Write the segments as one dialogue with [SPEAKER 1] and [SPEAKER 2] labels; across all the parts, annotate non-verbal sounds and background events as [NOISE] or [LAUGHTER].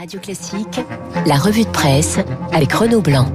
[SPEAKER 1] Radio Classique, la revue de presse avec Renaud Blanc.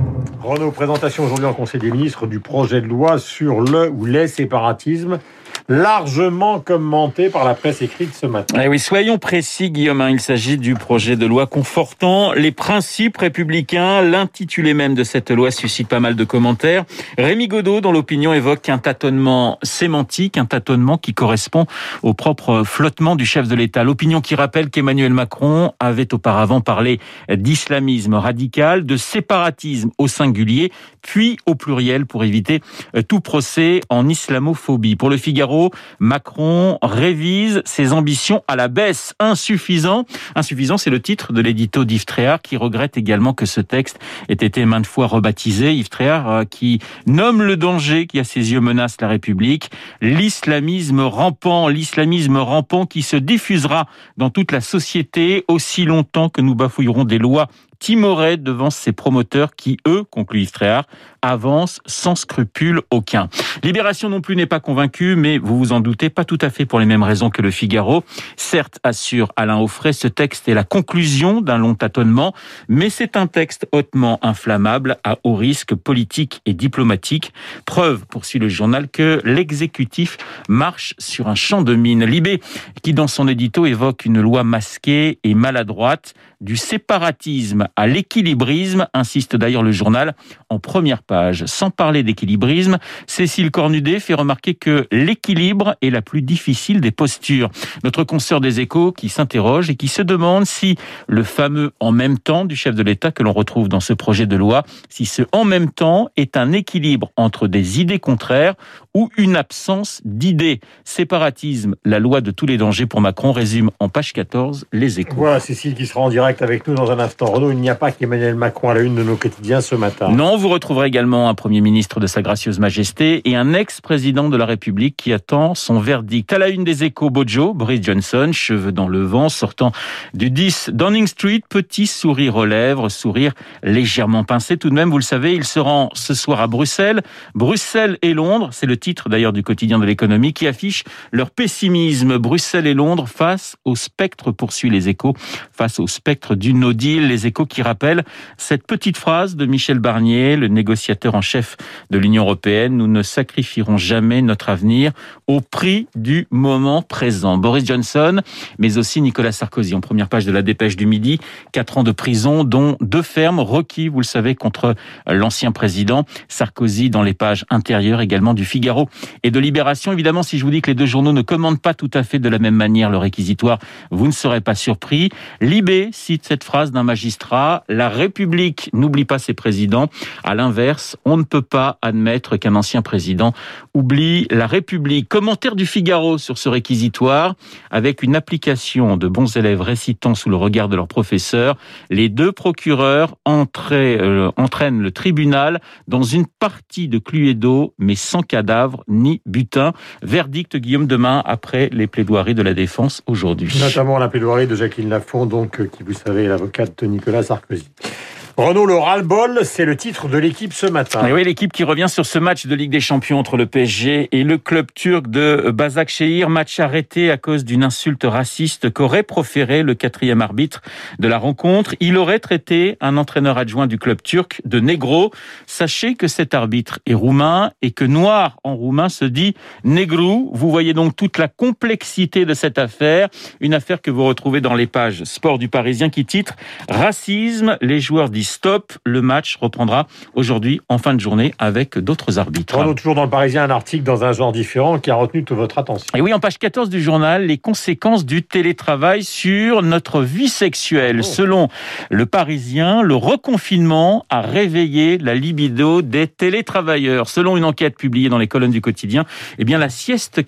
[SPEAKER 2] Renaud, présentation aujourd'hui en Conseil des ministres du projet de loi sur le ou les séparatismes largement commenté par la presse écrite ce matin.
[SPEAKER 3] Eh oui, soyons précis, Guillaume. Hein. Il s'agit du projet de loi confortant les principes républicains. L'intitulé même de cette loi suscite pas mal de commentaires. Rémi Godot, dans l'opinion, évoque un tâtonnement sémantique, un tâtonnement qui correspond au propre flottement du chef de l'État. L'opinion qui rappelle qu'Emmanuel Macron avait auparavant parlé d'islamisme radical, de séparatisme au singulier, puis au pluriel pour éviter tout procès en islamophobie. Pour le Figaro, Macron révise ses ambitions à la baisse. Insuffisant. Insuffisant, c'est le titre de l'édito d'Yves Tréhard qui regrette également que ce texte ait été maintes fois rebaptisé. Yves Tréhard euh, qui nomme le danger qui à ses yeux menace la République. L'islamisme rampant, l'islamisme rampant qui se diffusera dans toute la société aussi longtemps que nous bafouillerons des lois timoré devant ses promoteurs qui, eux, conclut Yves Tréhard, avancent sans scrupule aucun. Libération non plus n'est pas convaincu, mais vous vous en doutez, pas tout à fait pour les mêmes raisons que le Figaro. Certes, assure Alain Offray, ce texte est la conclusion d'un long tâtonnement, mais c'est un texte hautement inflammable à haut risque politique et diplomatique. Preuve, poursuit le journal, que l'exécutif marche sur un champ de mine. Libé, qui dans son édito évoque une loi masquée et maladroite, du séparatisme à l'équilibrisme, insiste d'ailleurs le journal en première page. Sans parler d'équilibrisme, Cécile Cornudet fait remarquer que l'équilibre est la plus difficile des postures. Notre consoeur des échos qui s'interroge et qui se demande si le fameux en même temps du chef de l'État que l'on retrouve dans ce projet de loi, si ce en même temps est un équilibre entre des idées contraires ou une absence d'idées. Séparatisme, la loi de tous les dangers pour Macron, résume en page 14 les échos.
[SPEAKER 2] Voilà Cécile qui sera en direct avec nous dans un instant. Renaud, il n'y a pas qu'Emmanuel Macron à la une de nos quotidiens ce matin.
[SPEAKER 3] Non, vous retrouverez également un Premier ministre de Sa Gracieuse Majesté et un ex-président de la République qui attend son verdict. À la une des échos, Bojo, Boris Johnson, cheveux dans le vent, sortant du 10 Downing Street, petit sourire aux lèvres, sourire légèrement pincé. Tout de même, vous le savez, il se rend ce soir à Bruxelles. Bruxelles et Londres, c'est le titre d'ailleurs du quotidien de l'économie, qui affiche leur pessimisme. Bruxelles et Londres face au spectre, poursuit les échos, face au spectre du no deal. Les échos qui rappellent cette petite phrase de Michel Barnier, le négociateur en chef de l'Union européenne. Nous ne sacrifierons jamais notre avenir au prix du moment présent. Boris Johnson, mais aussi Nicolas Sarkozy. En première page de la dépêche du midi, quatre ans de prison, dont deux fermes requis, vous le savez, contre l'ancien président. Sarkozy dans les pages intérieures également du Figaro et de Libération. Évidemment, si je vous dis que les deux journaux ne commandent pas tout à fait de la même manière le réquisitoire, vous ne serez pas surpris. Libé, si cette phrase d'un magistrat, la République n'oublie pas ses présidents. À l'inverse, on ne peut pas admettre qu'un ancien président oublie la République. Commentaire du Figaro sur ce réquisitoire, avec une application de bons élèves récitant sous le regard de leur professeur, les deux procureurs euh, entraînent le tribunal dans une partie de Cluedo, mais sans cadavre ni butin. Verdict, Guillaume, demain, après les plaidoiries de la défense aujourd'hui.
[SPEAKER 2] Notamment la plaidoirie de Jacqueline Lafont, donc, euh, qui vous savez, l'avocate de Nicolas Sarkozy. Renaud, le ras-le-bol, c'est le titre de l'équipe ce matin.
[SPEAKER 3] Et oui, l'équipe qui revient sur ce match de Ligue des Champions entre le PSG et le club turc de Bazak Shehir. Match arrêté à cause d'une insulte raciste qu'aurait proféré le quatrième arbitre de la rencontre. Il aurait traité un entraîneur adjoint du club turc de négro. Sachez que cet arbitre est roumain et que noir en roumain se dit negru. Vous voyez donc toute la complexité de cette affaire. Une affaire que vous retrouvez dans les pages sport du Parisien qui titre Racisme. Les joueurs disent stop. Le match reprendra aujourd'hui en fin de journée avec d'autres arbitres.
[SPEAKER 2] On a toujours dans le Parisien un article dans un genre différent qui a retenu toute votre attention.
[SPEAKER 3] Et oui, en page 14 du journal, les conséquences du télétravail sur notre vie sexuelle. Oh. Selon le Parisien, le reconfinement a réveillé la libido des télétravailleurs. Selon une enquête publiée dans les colonnes du quotidien, eh bien la sieste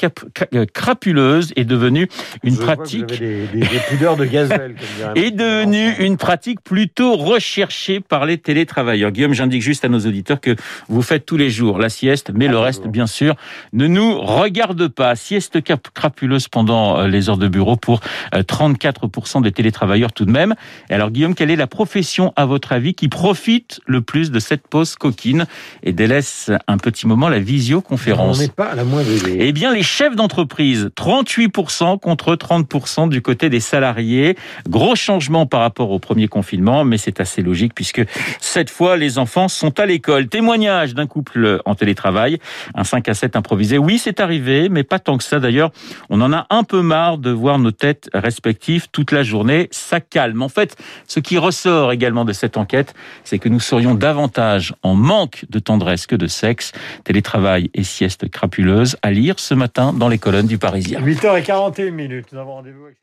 [SPEAKER 3] euh, crapuleuse est devenue une pratique
[SPEAKER 2] des, des, de gazelle, [LAUGHS]
[SPEAKER 3] est devenue une pratique plutôt recherchée par les télétravailleurs. Guillaume, j'indique juste à nos auditeurs que vous faites tous les jours la sieste, mais le reste, bien sûr, ne nous regarde pas. Sieste crapuleuse pendant euh, les heures de bureau pour 34% des télétravailleurs tout de même. Et alors, Guillaume, quelle est la profession, à votre avis, qui profite le plus de cette pause coquine et délaisse un petit moment la visioconférence?
[SPEAKER 2] On n'est pas à la moindre idée.
[SPEAKER 3] Eh bien, les chefs d'entreprise, 38% contre 30% du côté des salariés. Gros changement par rapport au premier confinement, mais c'est assez logique puisque cette fois, les enfants sont à l'école. Témoignage d'un couple en télétravail, un 5 à 7 improvisé. Oui, c'est arrivé, mais pas tant que ça d'ailleurs. On en a un peu marre de voir nos têtes respectives toute la journée. Ça calme. En fait, ce qui ressort également de cette enquête, c'est que nous serions davantage en manque de tendresse que de sexe. Télétravail et sieste crapuleuse à lire ce matin dans les colonnes du Parisien.
[SPEAKER 2] 8h41 minutes. Nous avons rendez-vous avec